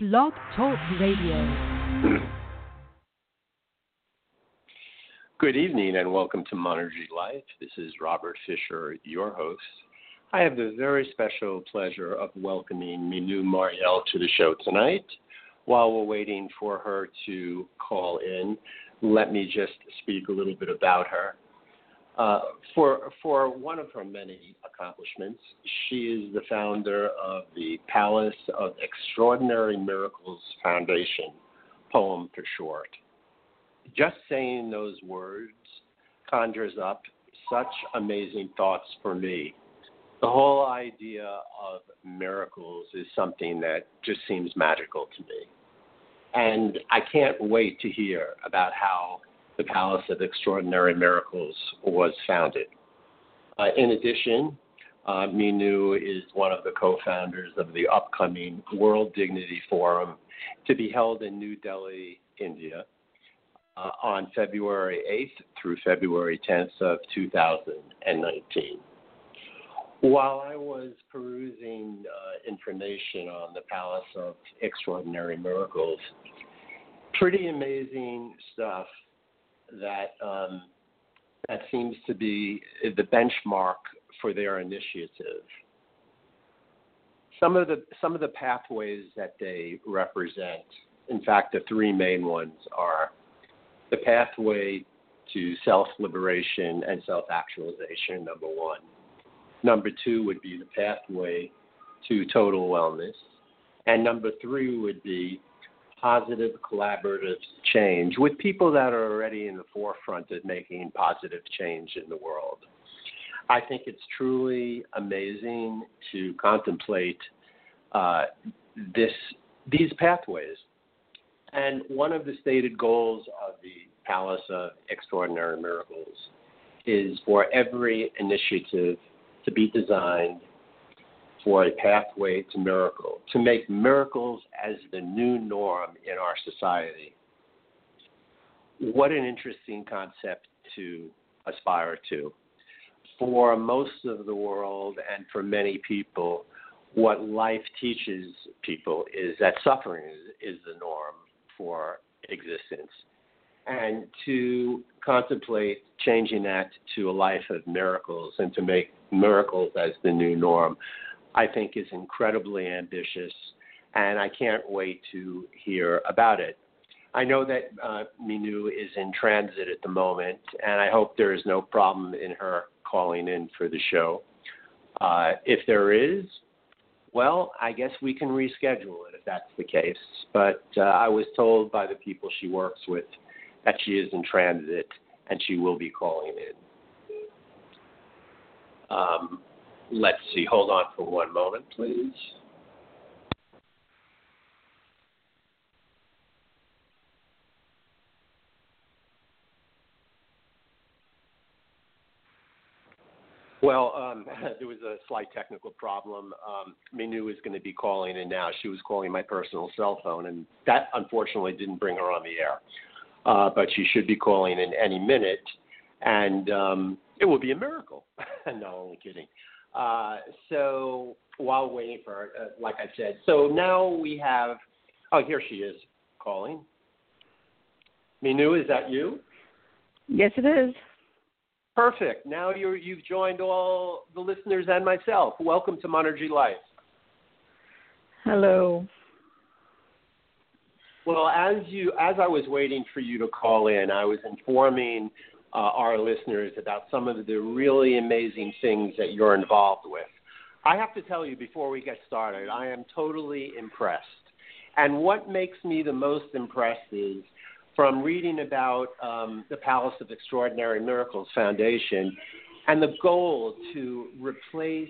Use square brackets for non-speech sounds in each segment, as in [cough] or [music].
Blog Talk Radio. Good evening and welcome to Monergy Life. This is Robert Fisher, your host. I have the very special pleasure of welcoming Mynoo Maryel to the show tonight. While we're waiting for her to call in, let me just speak a little bit about her. Uh, for for one of her many accomplishments, she is the founder of the Palace of Extraordinary Miracles Foundation, poem for short. Just saying those words conjures up such amazing thoughts for me. The whole idea of miracles is something that just seems magical to me. And I can't wait to hear about how the Palace of Extraordinary Miracles was founded. Uh, in addition, uh, Mynoo is one of the co founders of the upcoming World Dignity Forum to be held in New Delhi, India, uh, on February 8th through February 10th of 2019. While I was perusing uh, information on the Palace of Extraordinary Miracles, pretty amazing stuff that um, that seems to be the benchmark for their initiative. Some of the some of the pathways that they represent, in fact, the three main ones are the pathway to self liberation and self actualization. Number one. Number two would be the pathway to total wellness, and number three would be positive collaborative change with people that are already in the forefront of making positive change in the world. I think it's truly amazing to contemplate uh, this these pathways. And one of the stated goals of the Palace of Extraordinary Miracles is for every initiative to be designed for a pathway to miracle, to make miracles as the new norm in our society. What an interesting concept to aspire to. For most of the world and for many people, what life teaches people is that suffering is, is the norm for existence. And to contemplate changing that to a life of miracles and to make miracles as the new norm I think is incredibly ambitious, and I can't wait to hear about it. I know that uh, Mynoo is in transit at the moment, and I hope there is no problem in her calling in for the show. Uh, if there is, well, I guess we can reschedule it if that's the case. But uh, I was told by the people she works with that she is in transit and she will be calling in. Um, Let's see. Hold on for one moment, please. Well, um, [laughs] there was a slight technical problem. Um, Mynoo was going to be calling in now. She was calling my personal cell phone, and that unfortunately didn't bring her on the air. Uh, but she should be calling in any minute, and um, it will be a miracle. [laughs] no, only kidding. Uh, so while waiting for her, uh, like I said, so now we have. Oh, here she is calling. Mynoo, is that you? Yes, it is. Perfect. Now you you've joined all the listeners and myself. Welcome to Monergy Life. Hello. Well, as you as I was waiting for you to call in, I was informing uh, our listeners about some of the really amazing things that you're involved with. I have to tell you before we get started, I am totally impressed. And what makes me the most impressed is from reading about um, the Palace of Extraordinary Miracles Foundation and the goal to replace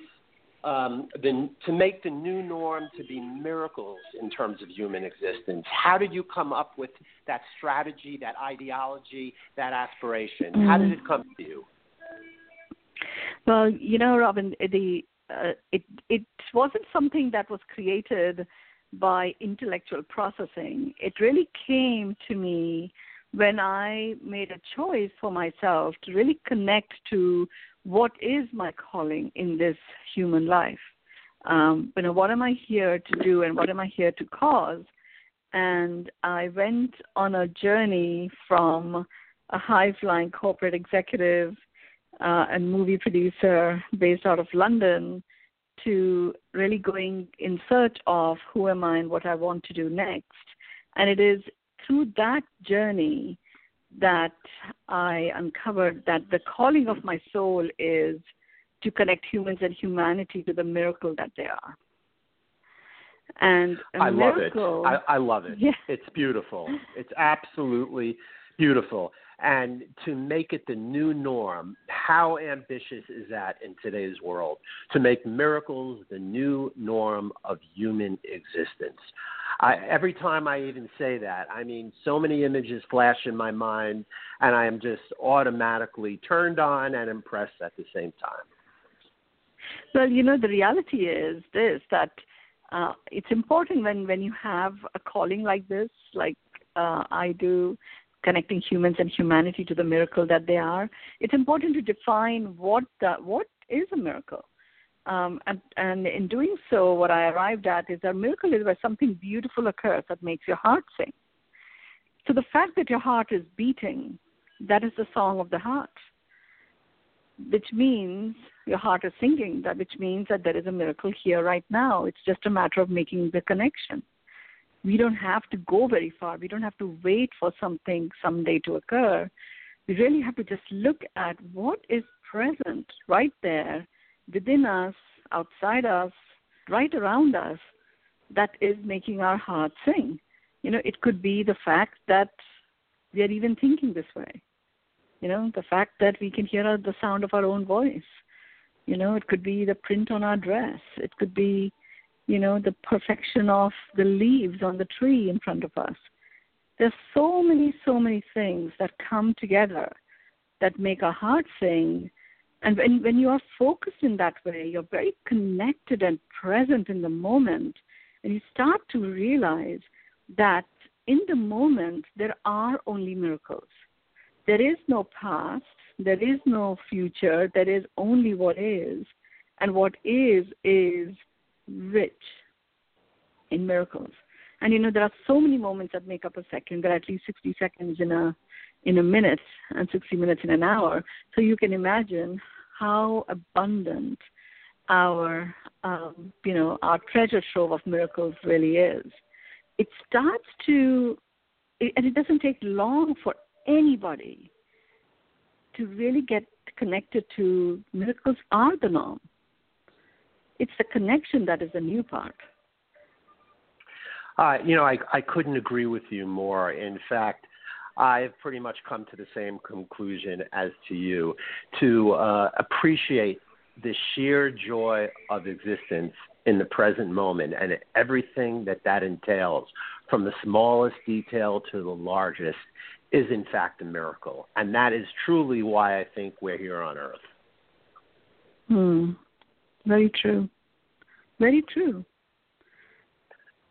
um, the, to make the new norm to be miracles in terms of human existence. How did you come up with that strategy, that ideology, that aspiration? Mm. How did it come to you? Well, you know, Robin, the uh, it it wasn't something that was created by intellectual processing. It really came to me when I made a choice for myself to really connect to what is my calling in this human life? Um, you know, what am I here to do and what am I here to cause? and I went on a journey from a high flying corporate executive uh, and movie producer based out of London to really going in search of who am I and what I want to do next. And it is through that journey that I uncovered that the calling of my soul is to connect humans and humanity to the miracle that they are. And I miracle, love it. I, I love it. [laughs] Yeah. It's beautiful. It's absolutely beautiful. And to make it the new norm, how ambitious is that in today's world? To make miracles the new norm of human existence. I, every time I even say that, I mean, so many images flash in my mind, and I am just automatically turned on and impressed at the same time. Well, you know, the reality is this that uh, it's important when, when you have a calling like this, like uh, I do, connecting humans and humanity to the miracle that they are. It's important to define what the, what is a miracle. Um, and, and in doing so, what I arrived at is that a miracle is where something beautiful occurs that makes your heart sing. So the fact that your heart is beating, that is the song of the heart, which means your heart is singing, that which means that there is a miracle here right now. It's just a matter of making the connection we don't have to go very far. We don't have to wait for something someday to occur. We really have to just look at what is present right there within us, outside us, right around us that is making our heart sing. You know, it could be the fact that we are even thinking this way. You know, the fact that we can hear the sound of our own voice. You know, it could be the print on our dress. It could be you know, the perfection of the leaves on the tree in front of us. There's so many, so many things that come together that make our heart sing. And when, when you are focused in that way, you're very connected and present in the moment, and you start to realize that in the moment there are only miracles. There is no past, there is no future, there is only what is. And what is, is rich in miracles. And you know, there are so many moments that make up a second. There are at least 60 seconds in a in a minute and 60 minutes in an hour. So you can imagine how abundant our um, you know our treasure trove of miracles really is. It starts to, and it doesn't take long for anybody to really get connected to miracles are the norm. It's the connection that is the new part. Uh, you know, I, I couldn't agree with you more. In fact, I've pretty much come to the same conclusion as to you to uh, appreciate the sheer joy of existence in the present moment and everything that that entails, from the smallest detail to the largest, is in fact a miracle. And that is truly why I think we're here on earth. Hmm. Very true. Very true.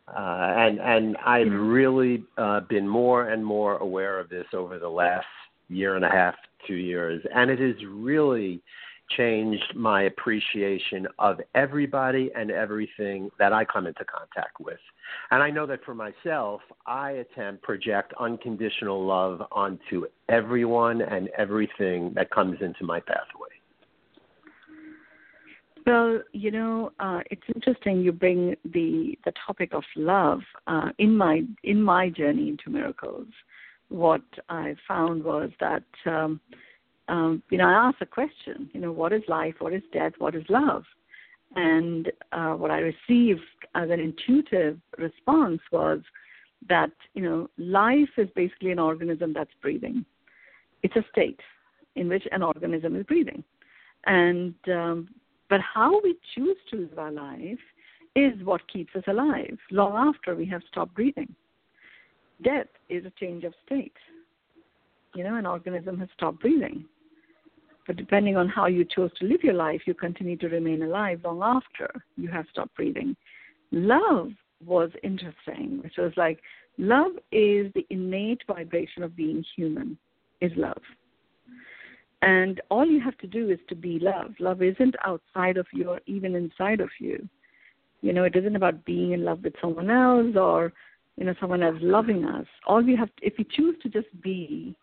Uh, and and I've really uh, been more and more aware of this over the last year and a half, two years, and it has really changed my appreciation of everybody and everything that I come into contact with. And I know that for myself, I attempt project unconditional love onto everyone and everything that comes into my pathway. Well, you know, uh, it's interesting you bring the the topic of love uh, in my in my journey into miracles. What I found was that um, um, you know I asked a question. You know, what is life? What is death? What is love? And uh, what I received as an intuitive response was that you know life is basically an organism that's breathing. It's a state in which an organism is breathing, and um, but how we choose to live our life is what keeps us alive long after we have stopped breathing. Death is a change of state. You know, an organism has stopped breathing. But depending on how you chose to live your life, you continue to remain alive long after you have stopped breathing. Love was interesting, which was like love is the innate vibration of being human, is love. And all you have to do is to be love. Love isn't outside of you or even inside of you. You know, it isn't about being in love with someone else or you know, someone else loving us. All we have, to, if we choose to just be,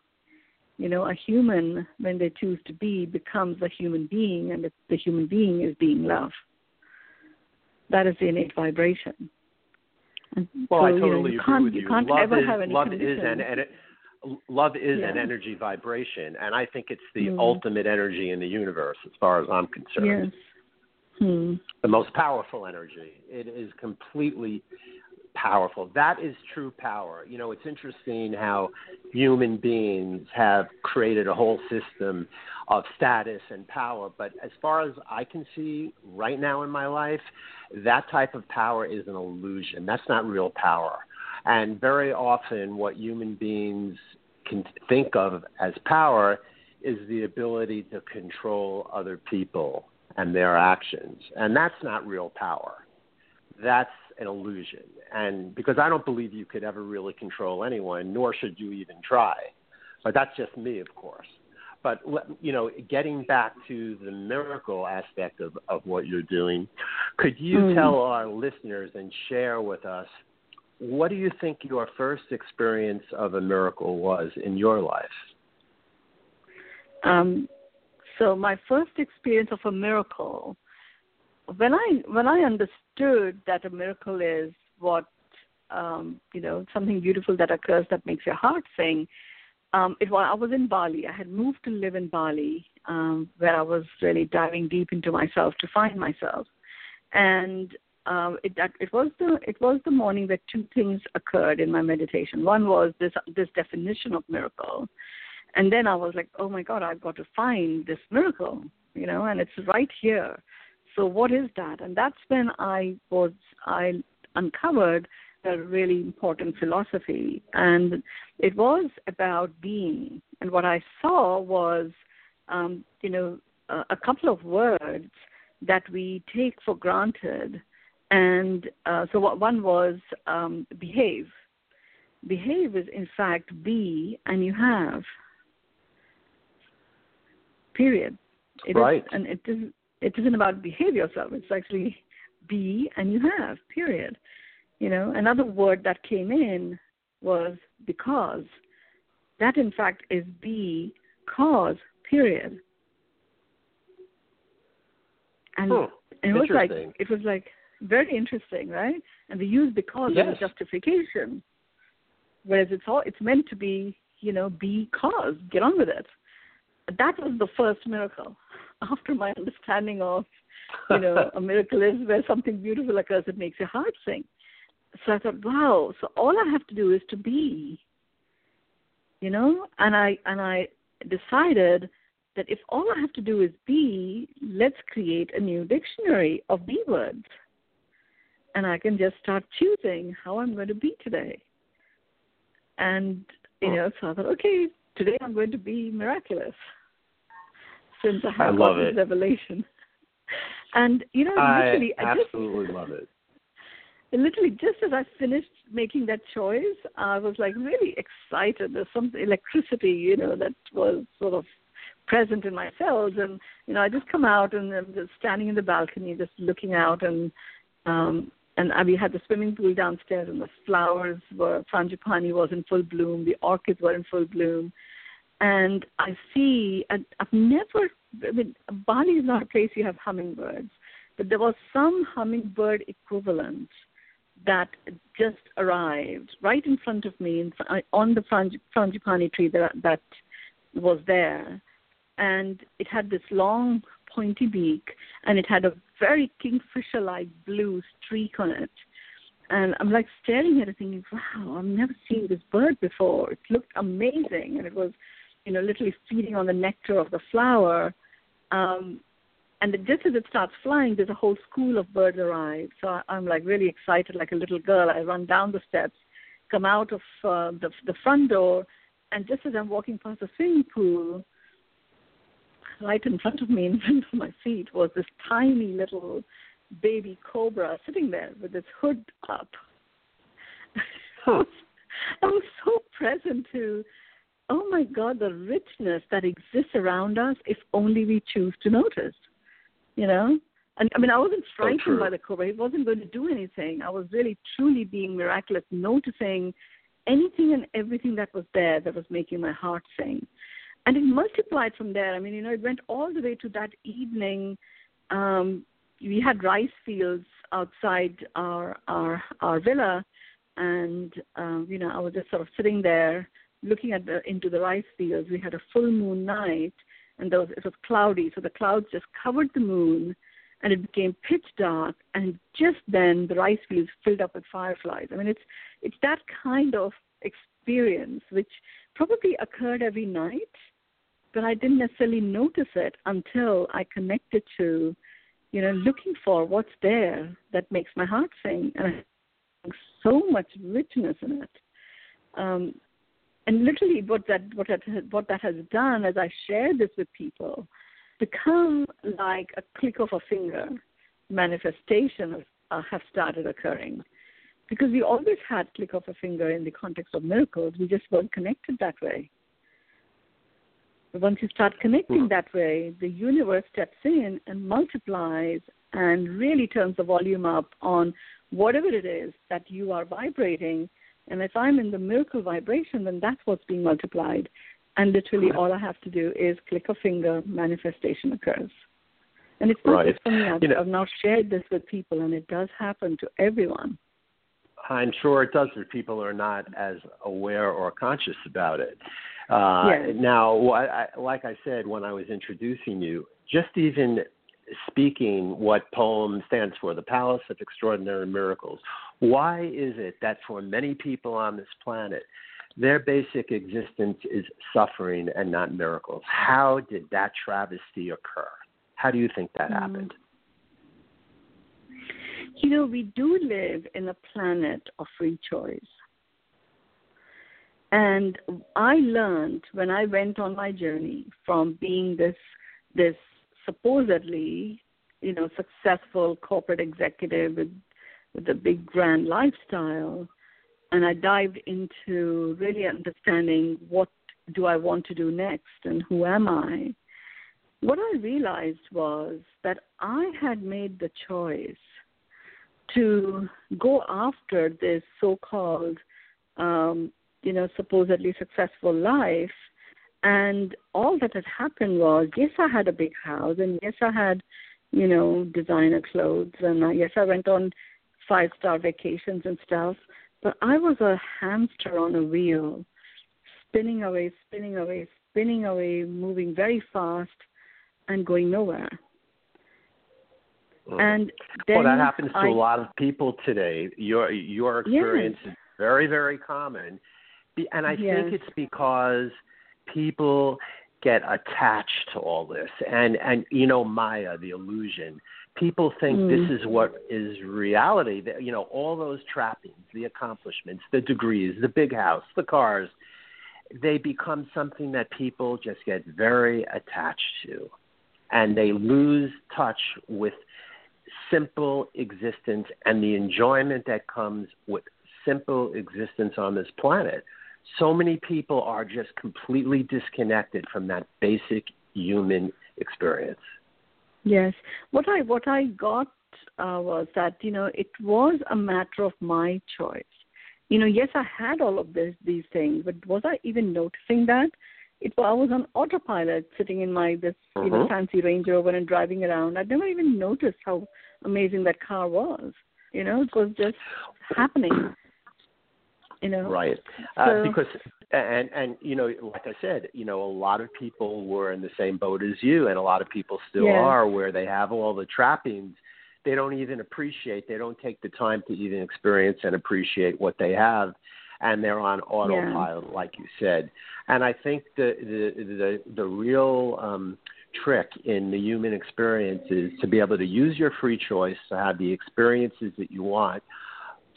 you know, a human when they choose to be becomes a human being, and the human being is being love. That is the innate vibration. And well, so, I totally you know, you agree can't, with you. you. Can't love ever is, have any love condition. is an, and it, love is yeah. an energy vibration, and I think it's the mm. ultimate energy in the universe, as far as I'm concerned. Yes. Hmm. The most powerful energy. It is completely powerful. That is true power. You know, it's interesting how human beings have created a whole system of status and power, but as far as I can see right now in my life, that type of power is an illusion. That's not real power. And very often, what human beings can think of as power is the ability to control other people and their actions. And that's not real power. That's an illusion. And because I don't believe you could ever really control anyone, nor should you even try. But that's just me, of course. But you know, getting back to the miracle aspect of, of what you're doing, could you mm. tell our listeners and share with us what do you think your first experience of a miracle was in your life? Um, so my first experience of a miracle, when I when I understood that a miracle is what um, you know something beautiful that occurs that makes your heart sing. Um, it was I was in Bali. I had moved to live in Bali, um, where I was really diving deep into myself to find myself, and um, it it was the it was the morning that two things occurred in my meditation. One was this this definition of miracle, and then I was like, oh my God, I've got to find this miracle, you know, and it's right here. So what is that? And that's when I was I uncovered a really important philosophy, and it was about being. And what I saw was, um, you know, a, a couple of words that we take for granted and uh, so what one was um, behave. Behave is in fact be and you have. Period. It right. Is, and it isn't it isn't about behave yourself. It's actually be and you have. Period. You know, another word that came in was because. That in fact is be cause. Period. And, oh, and it was like it was like very interesting, right? And they use because yes. as a justification, whereas it's all it's meant to be, you know, because get on with it. That was the first miracle. [laughs] After my understanding of, you know, [laughs] a miracle is where something beautiful occurs that makes your heart sing. So I thought, wow. So all I have to do is to be. You know, and I and I decided that if all I have to do is be, let's create a new dictionary of be words and I can just start choosing how I'm going to be today. And you know, so I thought, okay, today I'm going to be miraculous, since I have I love this it. revelation. And you know, I literally, I just absolutely just, love it. Literally, just as I finished making that choice, I was like really excited. There's some electricity, you know, that was sort of present in my cells, and you know, I just come out and I'm just standing in the balcony, just looking out, and um, and we had the swimming pool downstairs, and the flowers were frangipani was in full bloom, the orchids were in full bloom, and I see. And I've never. I mean, Bali is not a place you have hummingbirds, but there was some hummingbird equivalent that just arrived right in front of me in, uh, on the frangipani tree that that was there, and it had this long pointy beak, and it had a very kingfisher-like blue streak on it. And I'm like staring at it, thinking, "Wow, I've never seen this bird before. It looked amazing, and it was, you know, literally feeding on the nectar of the flower." Um, and just as it starts flying, there's a whole school of birds arrive. So I, I'm like really excited, like a little girl. I run down the steps, come out of uh, the the front door, and just as I'm walking past the swimming pool, right in front of me, in [laughs] front of my feet, was this tiny little baby cobra sitting there with its hood up. [laughs] Huh. I was so present to, oh my God, the richness that exists around us if only we choose to notice. You know, And I mean, I wasn't frightened true. by the cobra. It wasn't going to do anything. I was really, truly being miraculous, noticing anything and everything that was there that was making my heart sing. And it multiplied from there. I mean, you know, it went all the way to that evening. Um, we had rice fields outside our our our villa, and um, you know, I was just sort of sitting there looking at the into the rice fields. We had a full moon night, and there was, it was cloudy, so the clouds just covered the moon, and it became pitch dark. And just then, the rice fields filled up with fireflies. I mean, it's it's that kind of experience which probably occurred every night, but I didn't necessarily notice it until I connected to, you know, looking for what's there that makes my heart sing, and so much richness in it. Um, and literally, what that what that what that has done as I share this with people, become like a click of a finger, manifestation uh, have started occurring, because we always had click of a finger in the context of miracles. We just weren't connected that way. Once you start connecting mm-hmm. that way, the universe steps in and multiplies and really turns the volume up on whatever it is that you are vibrating. And if I'm in the miracle vibration, then that's what's being multiplied. And literally, all I have to do is click a finger, manifestation occurs. And it's not Right. just for me. I've, You know- I've now shared this with people, and it does happen to everyone. I'm sure it does, but people are not as aware or conscious about it. Uh, Yes. Now, I, like I said when I was introducing you, just even speaking what POEM stands for, the Palace of Extraordinary Miracles, why is it that for many people on this planet, their basic existence is suffering and not miracles? How did that travesty occur? How do you think that Mm. happened? You know, we do live in a planet of free choice. And I learned when I went on my journey from being this this supposedly, you know, successful corporate executive with with a big grand lifestyle and I dived into really understanding what do I want to do next and who am I. What I realized was that I had made the choice to go after this so-called, um, you know, supposedly successful life. And all that had happened was, yes, I had a big house, and yes, I had, you know, designer clothes, and uh, yes, I went on five-star vacations and stuff. But I was a hamster on a wheel, spinning away, spinning away, spinning away, moving very fast, and going nowhere. Mm. And well, that happens to I, a lot of people today. Your your experience is very very common, and I Yes. think it's because people get attached to all this, and and you know Maya, the illusion. People think Mm. this is what is reality. You know all those trappings, the accomplishments, the degrees, the big house, the cars. They become something that people just get very attached to, and they lose touch with simple existence and the enjoyment that comes with simple existence on this planet. So many people are just completely disconnected from that basic human experience. Yes. What I what I got uh, was that you know it was a matter of my choice. You know, yes, I had all of this these things, but was I even noticing that? It I was on autopilot, sitting in my this you know Mhm. fancy Range Rover and driving around. I'd never even noticed how amazing that car was. You know, it was just happening. You know, Right. Uh, because and and you know, like I said, you know, a lot of people were in the same boat as you, and a lot of people still Yeah. are, where they have all the trappings. They don't even appreciate. They don't take the time to even experience and appreciate what they have, and they're on autopilot, like you said. And I think the the the the real um, trick in the human experience is to be able to use your free choice to have the experiences that you want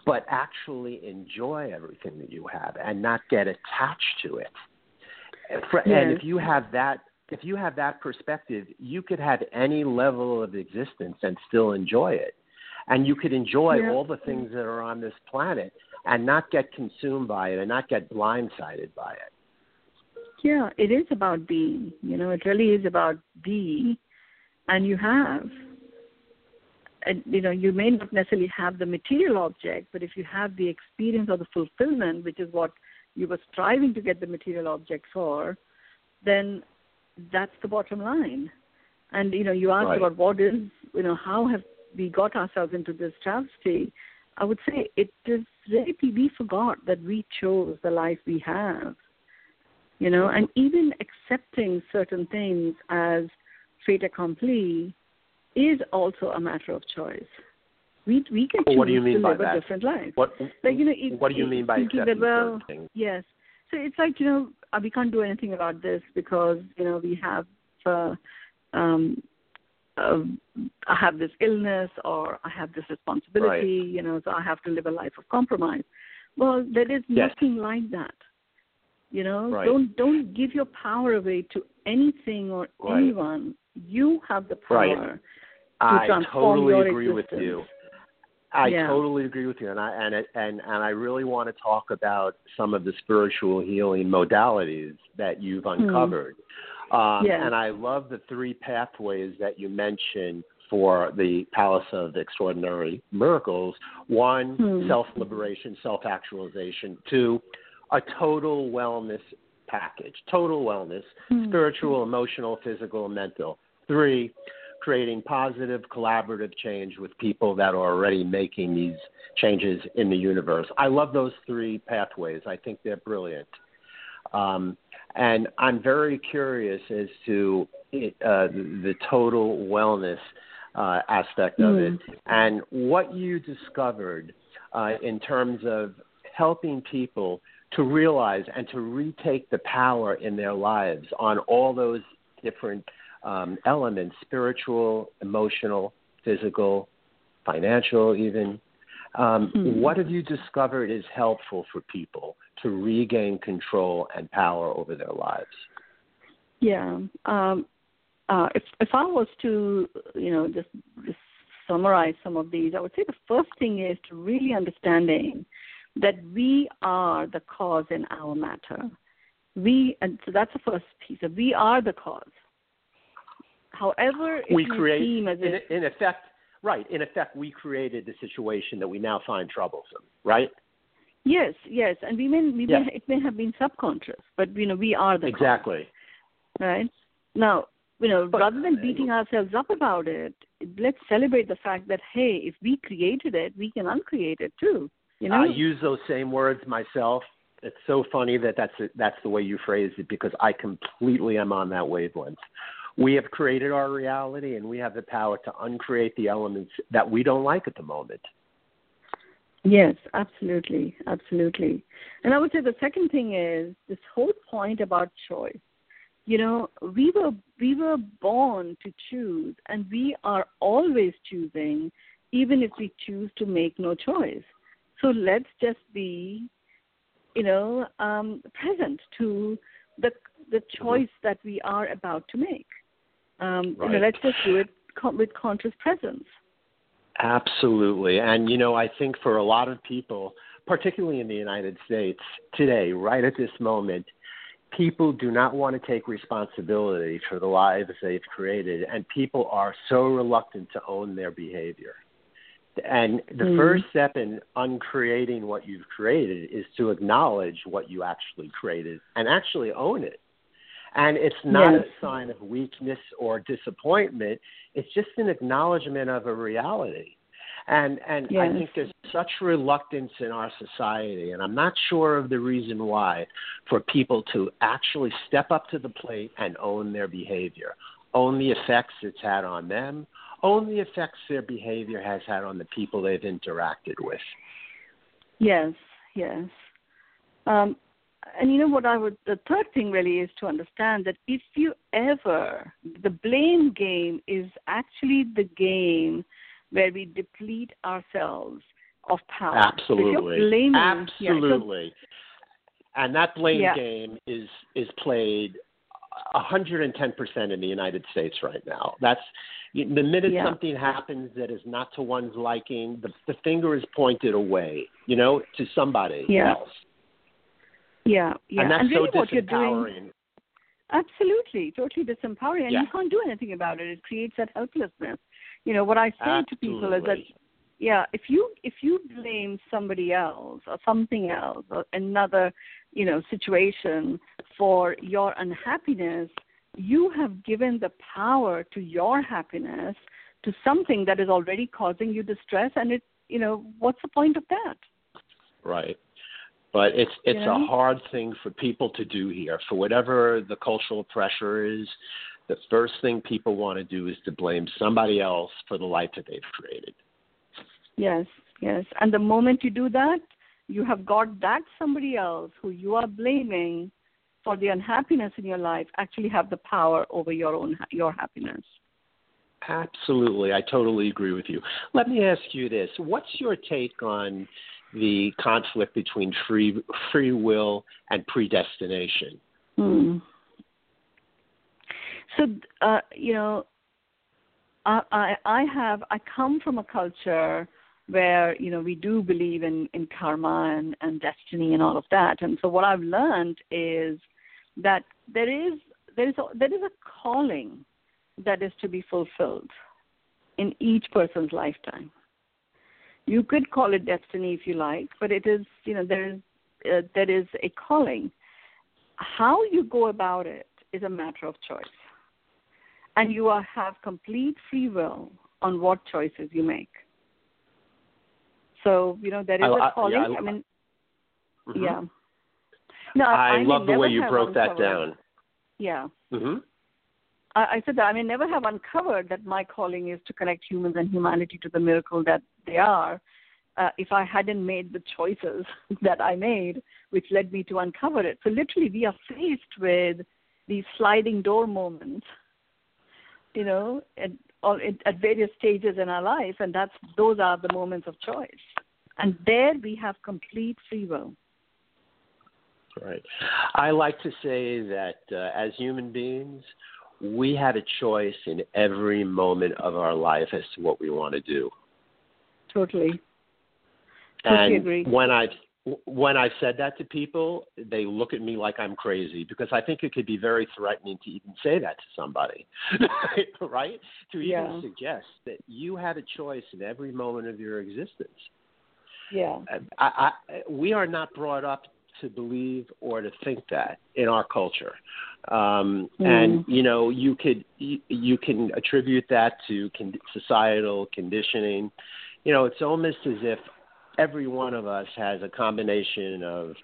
but actually enjoy everything that you have and not get attached to it. And if you have that, if you have that perspective, you could have any level of existence and still enjoy it. And you could enjoy all the things that are on this planet and not get consumed by it and not get blindsided by it. Yeah, it is about being. You know, it really is about being, and you have. And you know you may not necessarily have the material object but if you have the experience or the fulfillment which is what you were striving to get the material object for then that's the bottom line. And you know you asked right. about what is you know how have we got ourselves into this travesty? I would say it is really we forgot that we chose the life we have you know and even accepting certain things as fait accompli is also a matter of choice. We we can choose what do you mean to by live that? a different life. What like you know, it, What do you mean by thinking that, well? Yes. So it's like you know uh, we can't do anything about this because you know we have uh, um, uh, I have this illness or I have this responsibility. Right. You know, so I have to live a life of compromise. Well, there is Yes. nothing like that. You know, Right. don't don't give your power away to anything or Right. anyone. You have the power I totally agree with you. I Yeah. totally agree with you, and I and it, and and I really want to talk about some of the spiritual healing modalities that you've uncovered. Um, Yes. And I love the three pathways that you mentioned for the Palace of Extraordinary Miracles. One, Hmm. self liberation, self actualization. Two, a total wellness package, total wellness, Hmm. spiritual, emotional, physical, and mental. Three, creating positive collaborative change with people that are already making these changes in the universe. I love those three pathways. I think they're brilliant. Um, and I'm very curious as to it, uh, the total wellness uh, aspect of it and what you discovered uh, in terms of helping people to realize and to retake the power in their lives on all those different um, elements spiritual, emotional, physical, financial, even. Um, Hmm. What have you discovered is helpful for people to regain control and power over their lives? Yeah. Um, uh, if if I was to, you know, just, just summarize some of these, I would say the first thing is to really understanding that we are the cause in our matter. We, and so that's the first piece. That we are the cause. However, we create, in, if in effect, right, in effect, we created the situation that we now find troublesome, right? yes, yes, and we may, we Yeah. may it may have been subconscious, but you know, we are the. Exactly. right? Now, you know, But- rather than beating ourselves up about it, let's celebrate the fact that hey, if we created it, we can uncreate it too. You know? I use those same words myself. It's so funny that that's that's the way you phrased it because I completely am on that wavelength. We have created our reality, and we have the power to uncreate the elements that we don't like at the moment. Yes, absolutely, absolutely. And I would say the second thing is this whole point about choice. You know, we were we were born to choose, and we are always choosing, even if we choose to make no choice. So let's just be, you know, um, present to the the choice that we are about to make. Um, you know, let's just do it con- with conscious presence. Absolutely. And, you know, I think for a lot of people, particularly in the United States today, right at this moment, people do not want to take responsibility for the lives they've created, and people are so reluctant to own their behavior. And the Mm. first step in uncreating what you've created is to acknowledge what you actually created and actually own it. And it's not Yes. a sign of weakness or disappointment. It's just an acknowledgement of a reality. And and I think there's such reluctance in our society, and I'm not sure of the reason why, for people to actually step up to the plate and own their behavior, own the effects it's had on them, own the effects their behavior has had on the people they've interacted with. Yes, yes. Um, and you know what I would, the third thing really is to understand that if you ever, the blame game is actually the game where we deplete ourselves of power. So if Absolutely. yeah, so- Absolutely. and that blame Yeah. game is is played 110% in the United States right now. That's the minute Yeah. something happens that is not to one's liking, the, the finger is pointed away, you know, to somebody else. Yeah, yeah. And that's really so what you're doing, absolutely, totally disempowering, and Yeah. you can't do anything about it. It creates that helplessness. you know what I say Absolutely. to people is that yeah, if you if you blame somebody else or something else or another, you know, situation for your unhappiness, you have given the power to your happiness to something that is already causing you distress and it you know, what's the point of that? Right. But it's it's You know? a hard thing for people to do here. For whatever the cultural pressure is, the first thing people want to do is to blame somebody else for the life that they've created. Yes, yes. And the moment you do that, you have got that somebody else who you are blaming for the unhappiness in your life actually have the power over your own your happiness. Absolutely, I totally agree with you. Let me ask you this: What's your take on the conflict between free free will and predestination? Hmm. So uh, you know, I, I I have I come from a culture where you know we do believe in in karma and and destiny and all of that, and so what I've learned is that there is there is a, there is a calling that is to be fulfilled in each person's lifetime. You could call it destiny if you like, but it is you know there is uh, there is a calling. How you go about it is a matter of choice and you are, have complete free will on what choices you make. So you know there is I- I- a calling. yeah, I- I mean, Mhm. yeah. No, I, love the way you broke that down. Yeah, hmm I, said that I may never have uncovered that my calling is to connect humans and humanity to the miracle that they are. Uh, if I hadn't made the choices [laughs] that I made, which led me to uncover it. So literally, we are faced with these sliding door moments you know, at, at various stages in our life, and that's those are the moments of choice. And there we have complete free will. Right. I like to say that uh, as human beings, we have a choice in every moment of our life as to what we want to do. Totally. Totally and agree. when I've when I've said that to people, they look at me like I'm crazy because I think it could be very threatening to even say that to somebody, [laughs] right? To even Yeah. suggest that you have a choice in every moment of your existence. Yeah. I, I, we are not brought up to believe or to think that in our culture, um, Mm. and you know you could you, you can attribute that to con- societal conditioning. You know, it's almost as if every one of us has a combination of,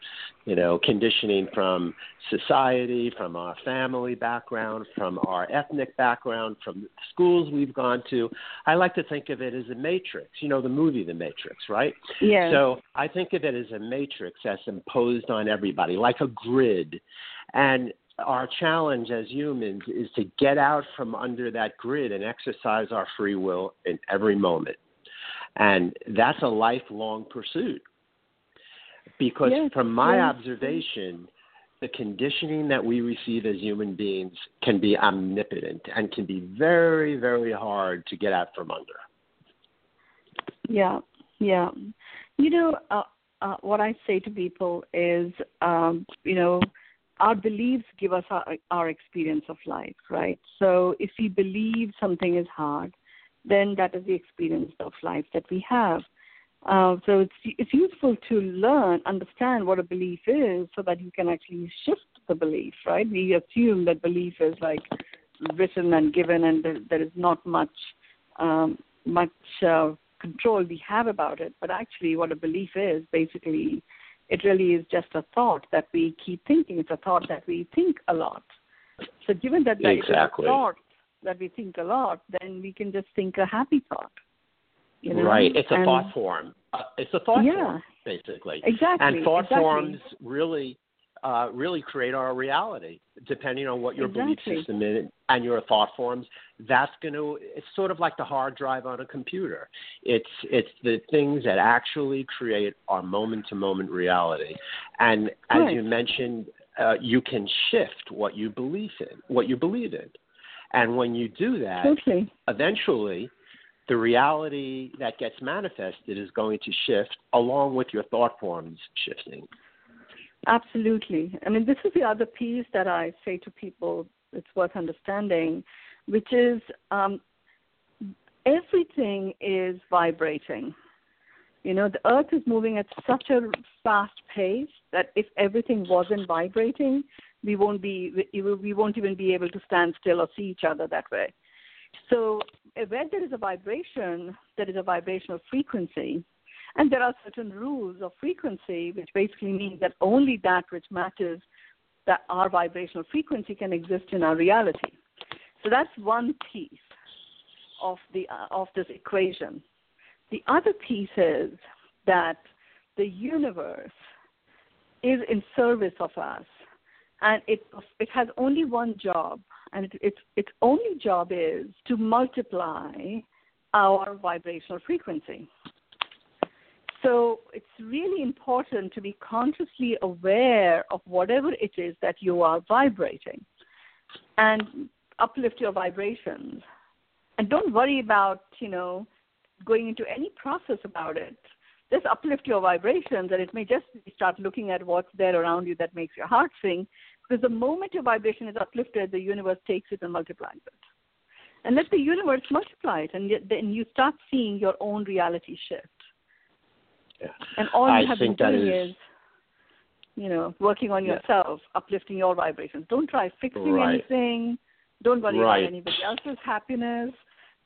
you know, conditioning from society, from our family background, from our ethnic background, from the schools we've gone to. I like to think of it as a matrix, you know, the movie The Matrix, right? Yeah. So I think of it as a matrix that's imposed on everybody, like a grid. And our challenge as humans is to get out from under that grid and exercise our free will in every moment. And that's a lifelong pursuit. Because Yes, from my yes. observation, the conditioning that we receive as human beings can be omnipotent and can be very, very hard to get out from under. Yeah, yeah. You know, uh, uh, what I say to people is, um, you know, our beliefs give us our, our experience of life, right? So if we believe something is hard, then that is the experience of life that we have. Uh, so it's it's useful to learn, understand what a belief is, so that you can actually shift the belief, right? We assume that belief is like written and given, and there, there is not much um, much uh, control we have about it. But actually, what a belief is, basically, it really is just a thought that we keep thinking. It's a thought that we think a lot. So, given that that Exactly. a thought that we think a lot, then we can just think a happy thought. You know? Right. It's a And- thought form. Uh, it's a thought Yeah. form, basically. Exactly. And thought exactly. forms really, uh, really create our reality, depending on what your belief system is and your thought forms. That's going to. It's sort of like the hard drive on a computer. It's it's the things that actually create our moment to moment reality. And as Right. you mentioned, uh, you can shift what you believe in, what you believe in. And when you do that, Totally. eventually the reality that gets manifested is going to shift along with your thought forms shifting. Absolutely. I mean, this is the other piece that I say to people it's worth understanding, which is um, everything is vibrating. You know, the earth is moving at such a fast pace that if everything wasn't vibrating, we won't be we won't even be able to stand still or see each other that way. So where there is a vibration, there is a vibrational frequency, and there are certain rules of frequency, which basically means that only that which matters that our vibrational frequency can exist in our reality. So that's one piece of the uh, of this equation. The other piece is that the universe is in service of us, and it it has only one job, and it, its its only job is to multiply our vibrational frequency. So it's really important to be consciously aware of whatever it is that you are vibrating and uplift your vibrations. And don't worry about, you know, going into any process about it. Just uplift your vibrations and it may just start looking at what's there around you that makes your heart sing. Because the moment your vibration is uplifted, the universe takes it and multiplies it. And let the universe multiply it, and then you start seeing your own reality shift. Yeah. And all you I have been doing is- is, you know, working on Yeah. yourself, uplifting your vibrations. Don't try fixing Right. anything. Don't worry Right. about anybody else's happiness.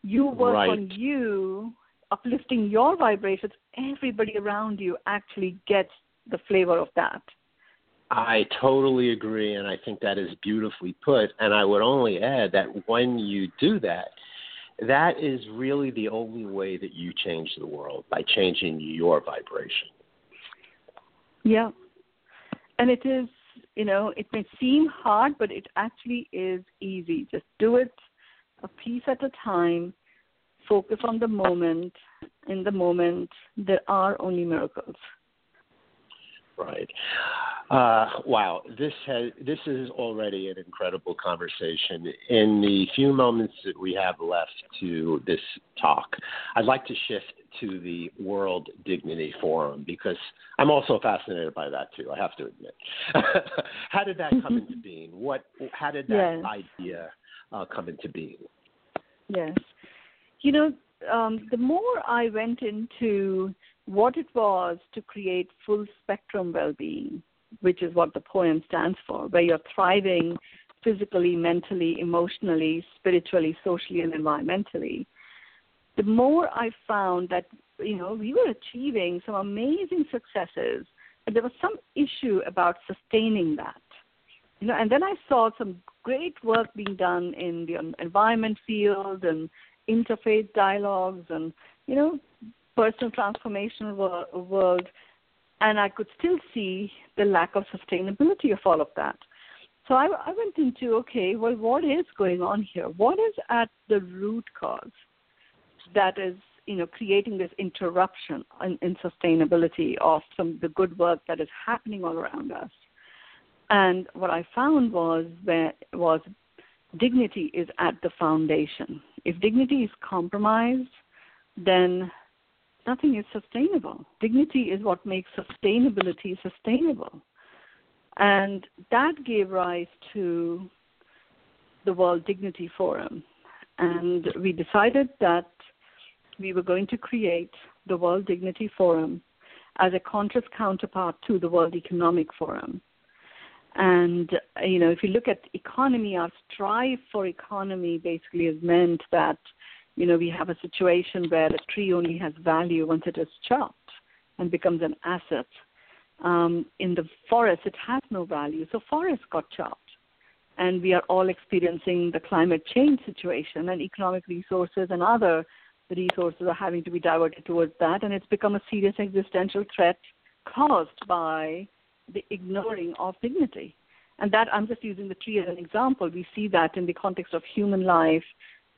You work Right. on you, uplifting your vibrations. Everybody around you actually gets the flavor of that. I totally agree, and I think that is beautifully put. And I would only add that when you do that, that is really the only way that you change the world by changing your vibration. Yeah. And it is, you know, it may seem hard, but it actually is easy. Just do it a piece at a time. Focus on the moment. In the moment, there are only miracles. Right. Uh, wow, this has this is already an incredible conversation. In the few moments that we have left to this talk, I'd like to shift to the World Dignity Forum because I'm also fascinated by that too. I have to admit. [laughs] how did that come into being? What? How did that Yes. idea uh, come into being? Yes. You know, um, the more I went into what it was to create full spectrum well being, which is what the POEM stands for, where you're thriving physically, mentally, emotionally, spiritually, socially, and environmentally, the more I found that, you know, we were achieving some amazing successes, but there was some issue about sustaining that. You know, and then I saw some great work being done in the environment field and interfaith dialogues and, you know, personal transformation wor- world, and I could still see the lack of sustainability of all of that. So I, I went into okay, well, what is going on here? What is at the root cause that is, you know, creating this interruption in, in sustainability of some of the good work that is happening all around us? And what I found was that was dignity is at the foundation. If dignity is compromised, then nothing is sustainable. Dignity is what makes sustainability sustainable. And that gave rise to the World Dignity Forum. And we decided that we were going to create the World Dignity Forum as a conscious counterpart to the World Economic Forum. And you know, if you look at economy, our strive for economy basically has meant that you know we have a situation where a tree only has value once it is chopped and becomes an asset. Um, in the forest, it has no value, so forests got chopped, and we are all experiencing the climate change situation, and economic resources and other resources are having to be diverted towards that, and it's become a serious existential threat caused by the ignoring of dignity. And that I'm just using the tree as an example. We see that in the context of human life,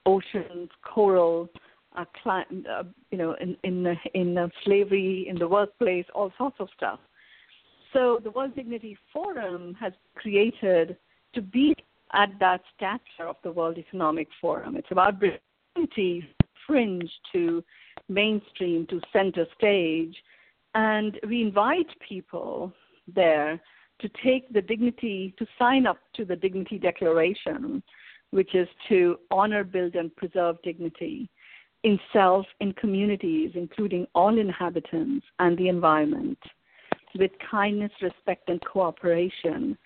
oceans, coral, uh, uh, you know, in in in uh, slavery, in the workplace, all sorts of stuff. So the World Dignity Forum has created to be at that stature of the World Economic Forum. It's about dignity fringe to mainstream to center stage, and we invite people there to take the dignity, to sign up to the Dignity Declaration, which is to honor, build, and preserve dignity. in self, in communities, including all inhabitants and the environment, with kindness, respect, and cooperation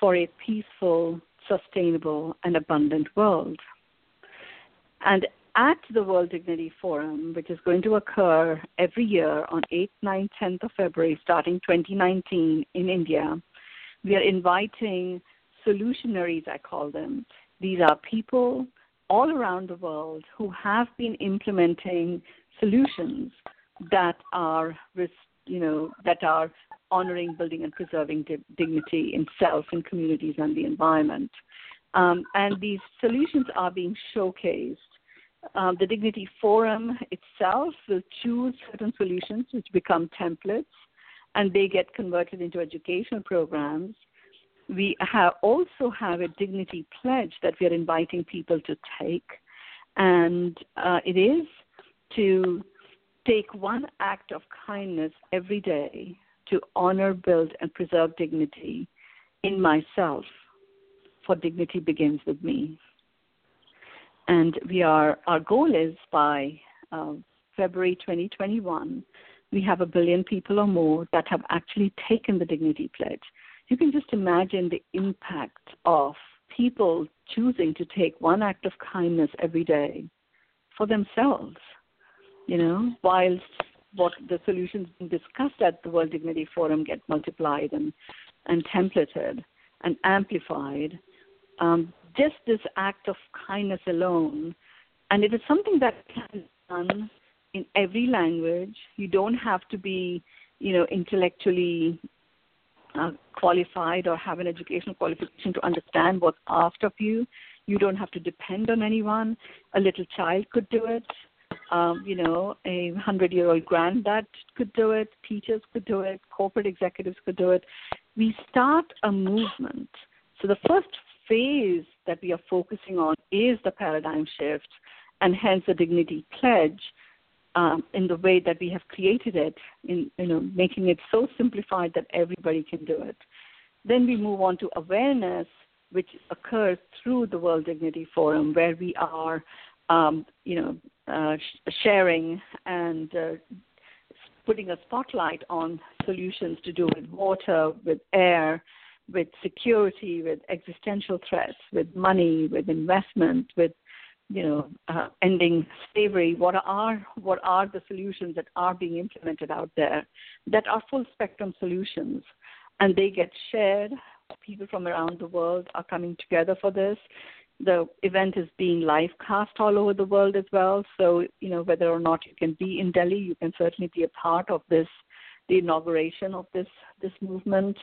for a peaceful, sustainable, and abundant world. And at the World Dignity Forum, which is going to occur every year on 8th, 9th, 10th of February, starting 2019 in India, we are inviting solutionaries, I call them. These are people all around the world who have been implementing solutions that are, you know, that are honoring, building, and preserving di- dignity in self, in communities, and the environment. Um, and these solutions are being showcased um, the Dignity Forum itself will choose certain solutions which become templates and they get converted into educational programs. We have also have a dignity pledge that we are inviting people to take, and uh, it is to take one act of kindness every day to honor, build, and preserve dignity in myself. For dignity begins with me and we are our goal is by uh, February 2021 we have a billion people or more that have actually taken the dignity pledge. You can just imagine the impact of people choosing to take one act of kindness every day for themselves. You know, whilst what the solutions being discussed at the World Dignity Forum get multiplied and, and templated and amplified, um, just this act of kindness alone, and it is something that can be done in every language. You don't have to be, you know, intellectually uh, qualified or have an educational qualification to understand what's asked of you. You don't have to depend on anyone. A little child could do it. Um, you know, a hundred-year-old granddad could do it. Teachers could do it. Corporate executives could do it. We start a movement. So the first phase that we are focusing on is the paradigm shift, and hence the dignity pledge um, in the way that we have created it, in you know making it so simplified that everybody can do it. Then we move on to awareness, which occurs through the World Dignity Forum, where we are, um, you know, uh, sh- sharing and uh, putting a spotlight on solutions to do with water, with air, with security, with existential threats, with money, with investment, with you know uh, ending slavery. What are what are the solutions that are being implemented out there that are full spectrum solutions, and they get shared. People from around the world are coming together for this. The event is being live cast all over the world as well. So you know whether or not you can be in Delhi, you can certainly be a part of this, the inauguration of this this movement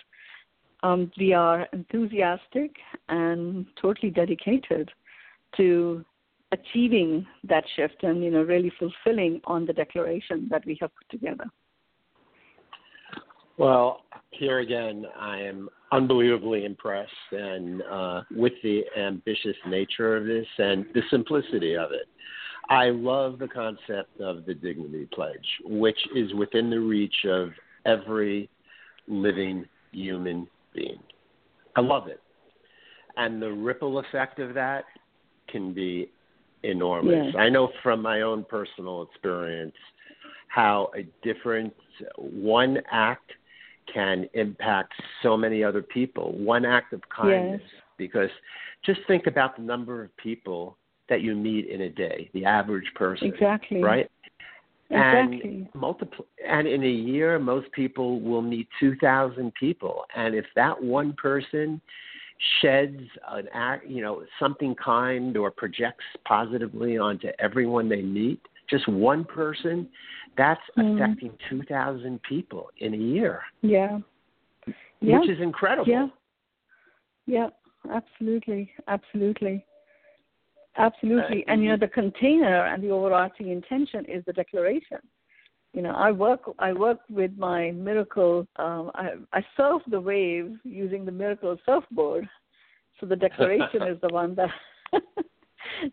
um, we are enthusiastic and totally dedicated to achieving that shift and you know really fulfilling on the declaration that we have put together. Well, here again, I am unbelievably impressed and uh, with the ambitious nature of this and the simplicity of it. I love the concept of the Dignity Pledge, which is within the reach of every living human being. I love it. And the ripple effect of that can be enormous. Yes. I know from my own personal experience how a different one act can impact so many other people. One act of kindness. Yes. Because just think about the number of people that you meet in a day, the average person. Exactly. Right? Exactly. And in a year, most people will meet 2,000 people. And if that one person sheds an act, you know, something kind or projects positively onto everyone they meet, just one person, that's mm. affecting 2,000 people in a year. Yeah. Yeah. Which is incredible. Yeah. Yeah, absolutely. Absolutely. Absolutely. Uh, and you know, the container and the overarching intention is the declaration. You know, I work I work with my miracle um I I surf the wave using the miracle surfboard. So the declaration is the one that [laughs]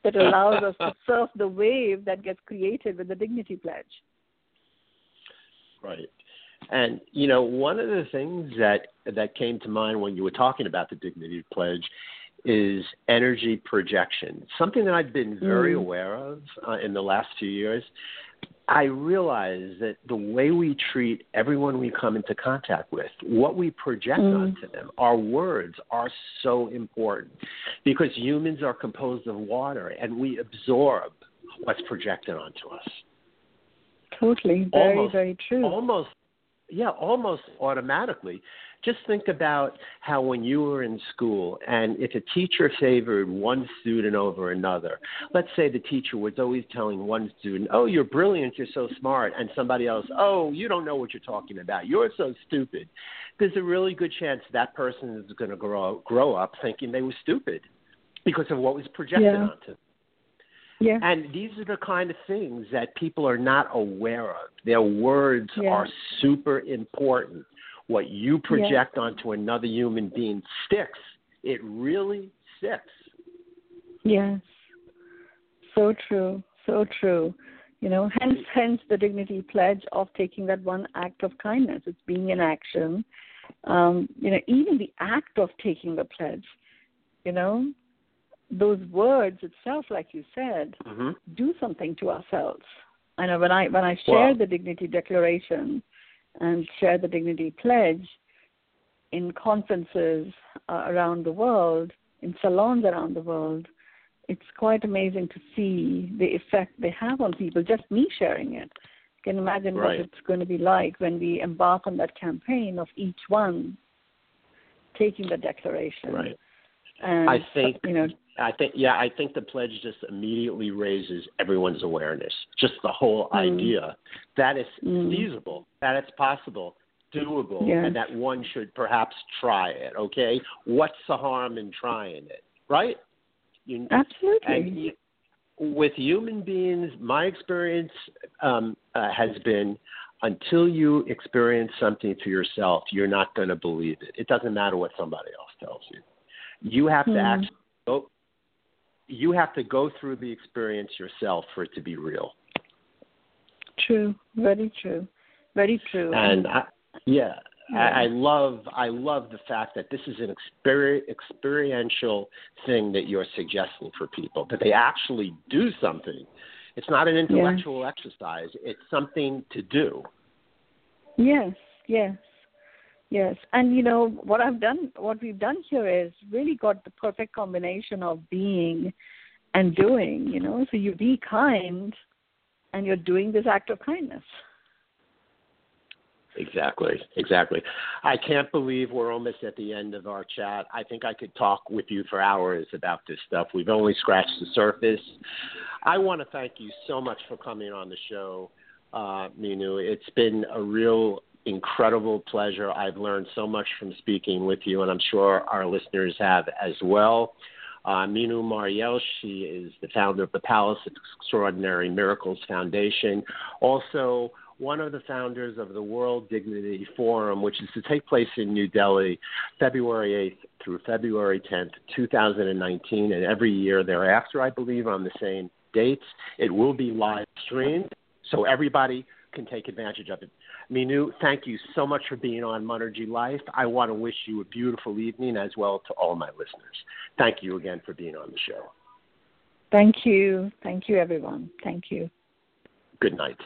that allows us to [laughs] surf the wave that gets created with the dignity pledge. Right. And you know, one of the things that that came to mind when you were talking about the dignity pledge is energy projection, something that I've been very Mm. aware of uh, in the last few years. I realize that the way we treat everyone we come into contact with, what we project Mm. onto them, our words are so important because humans are composed of water and we absorb what's projected onto us. Totally. Very, Almost- very true. Almost, yeah, almost automatically. Just think about how when you were in school, and if a teacher favored one student over another, let's say the teacher was always telling one student, "Oh, you're brilliant, you're so smart," and somebody else, "Oh, you don't know what you're talking about, you're so stupid." There's a really good chance that person is going to grow grow up thinking they were stupid because of what was projected Yeah. onto them. yeah. And these are the kind of things that people are not aware of. Their words Yeah. are super important. What you project onto another human being sticks. It really sticks. Yes. So true. So true. You know, hence hence the dignity pledge of taking that one act of kindness. It's being in action. Um, you know, even the act of taking the pledge, you know, those words itself, like you said, Mm-hmm. do something to ourselves. I know when I when I share Wow. the dignity declaration and share the dignity pledge in conferences uh, around the world, in salons around the world, it's quite amazing to see the effect they have on people. Just me sharing it. You can imagine Right. what it's going to be like when we embark on that campaign of each one taking the declaration. Right. And I think you know, I think yeah, I think the pledge just immediately raises everyone's awareness. Just the whole Mm. idea that it's Mm. feasible, that it's possible, doable, Yeah. and that one should perhaps try it. Okay, what's the harm in trying it? Right? You, absolutely. and y- with human beings, my experience um, uh, has been until you experience something for yourself, you're not going to believe it. It doesn't matter what somebody else tells you. You have to Hmm. actually go. You have to go through the experience yourself for it to be real. True, very true, very true. And I, yeah, Yeah. I, I love I love the fact that this is an exper- experiential thing that you're suggesting for people that they actually do something. It's not an intellectual exercise; it's something to do. yes, yes, yes. And you know what I've done, what we've done here is really got the perfect combination of being and doing. You know, so you be kind, and you're doing this act of kindness. Exactly, exactly. I can't believe we're almost at the end of our chat. I think I could talk with you for hours about this stuff. We've only scratched the surface. I want to thank you so much for coming on the show, uh, Mynoo. It's been a real incredible pleasure. I've learned so much from speaking with you, and I'm sure our listeners have as well. Uh, Mynoo Maryel, she is the founder of the Palace of Extraordinary Miracles Foundation. Also, one of the founders of the World Dignity Forum, which is to take place in New Delhi February 8th through February 10th, 2019, and every year thereafter, I believe, on the same dates. It will be live streamed, so everybody can take advantage of it. Mynoo, thank you so much for being on Monergy Life. I want to wish you a beautiful evening as well to all my listeners. Thank you again for being on the show. Thank you, thank you, everyone. Thank you. Good night.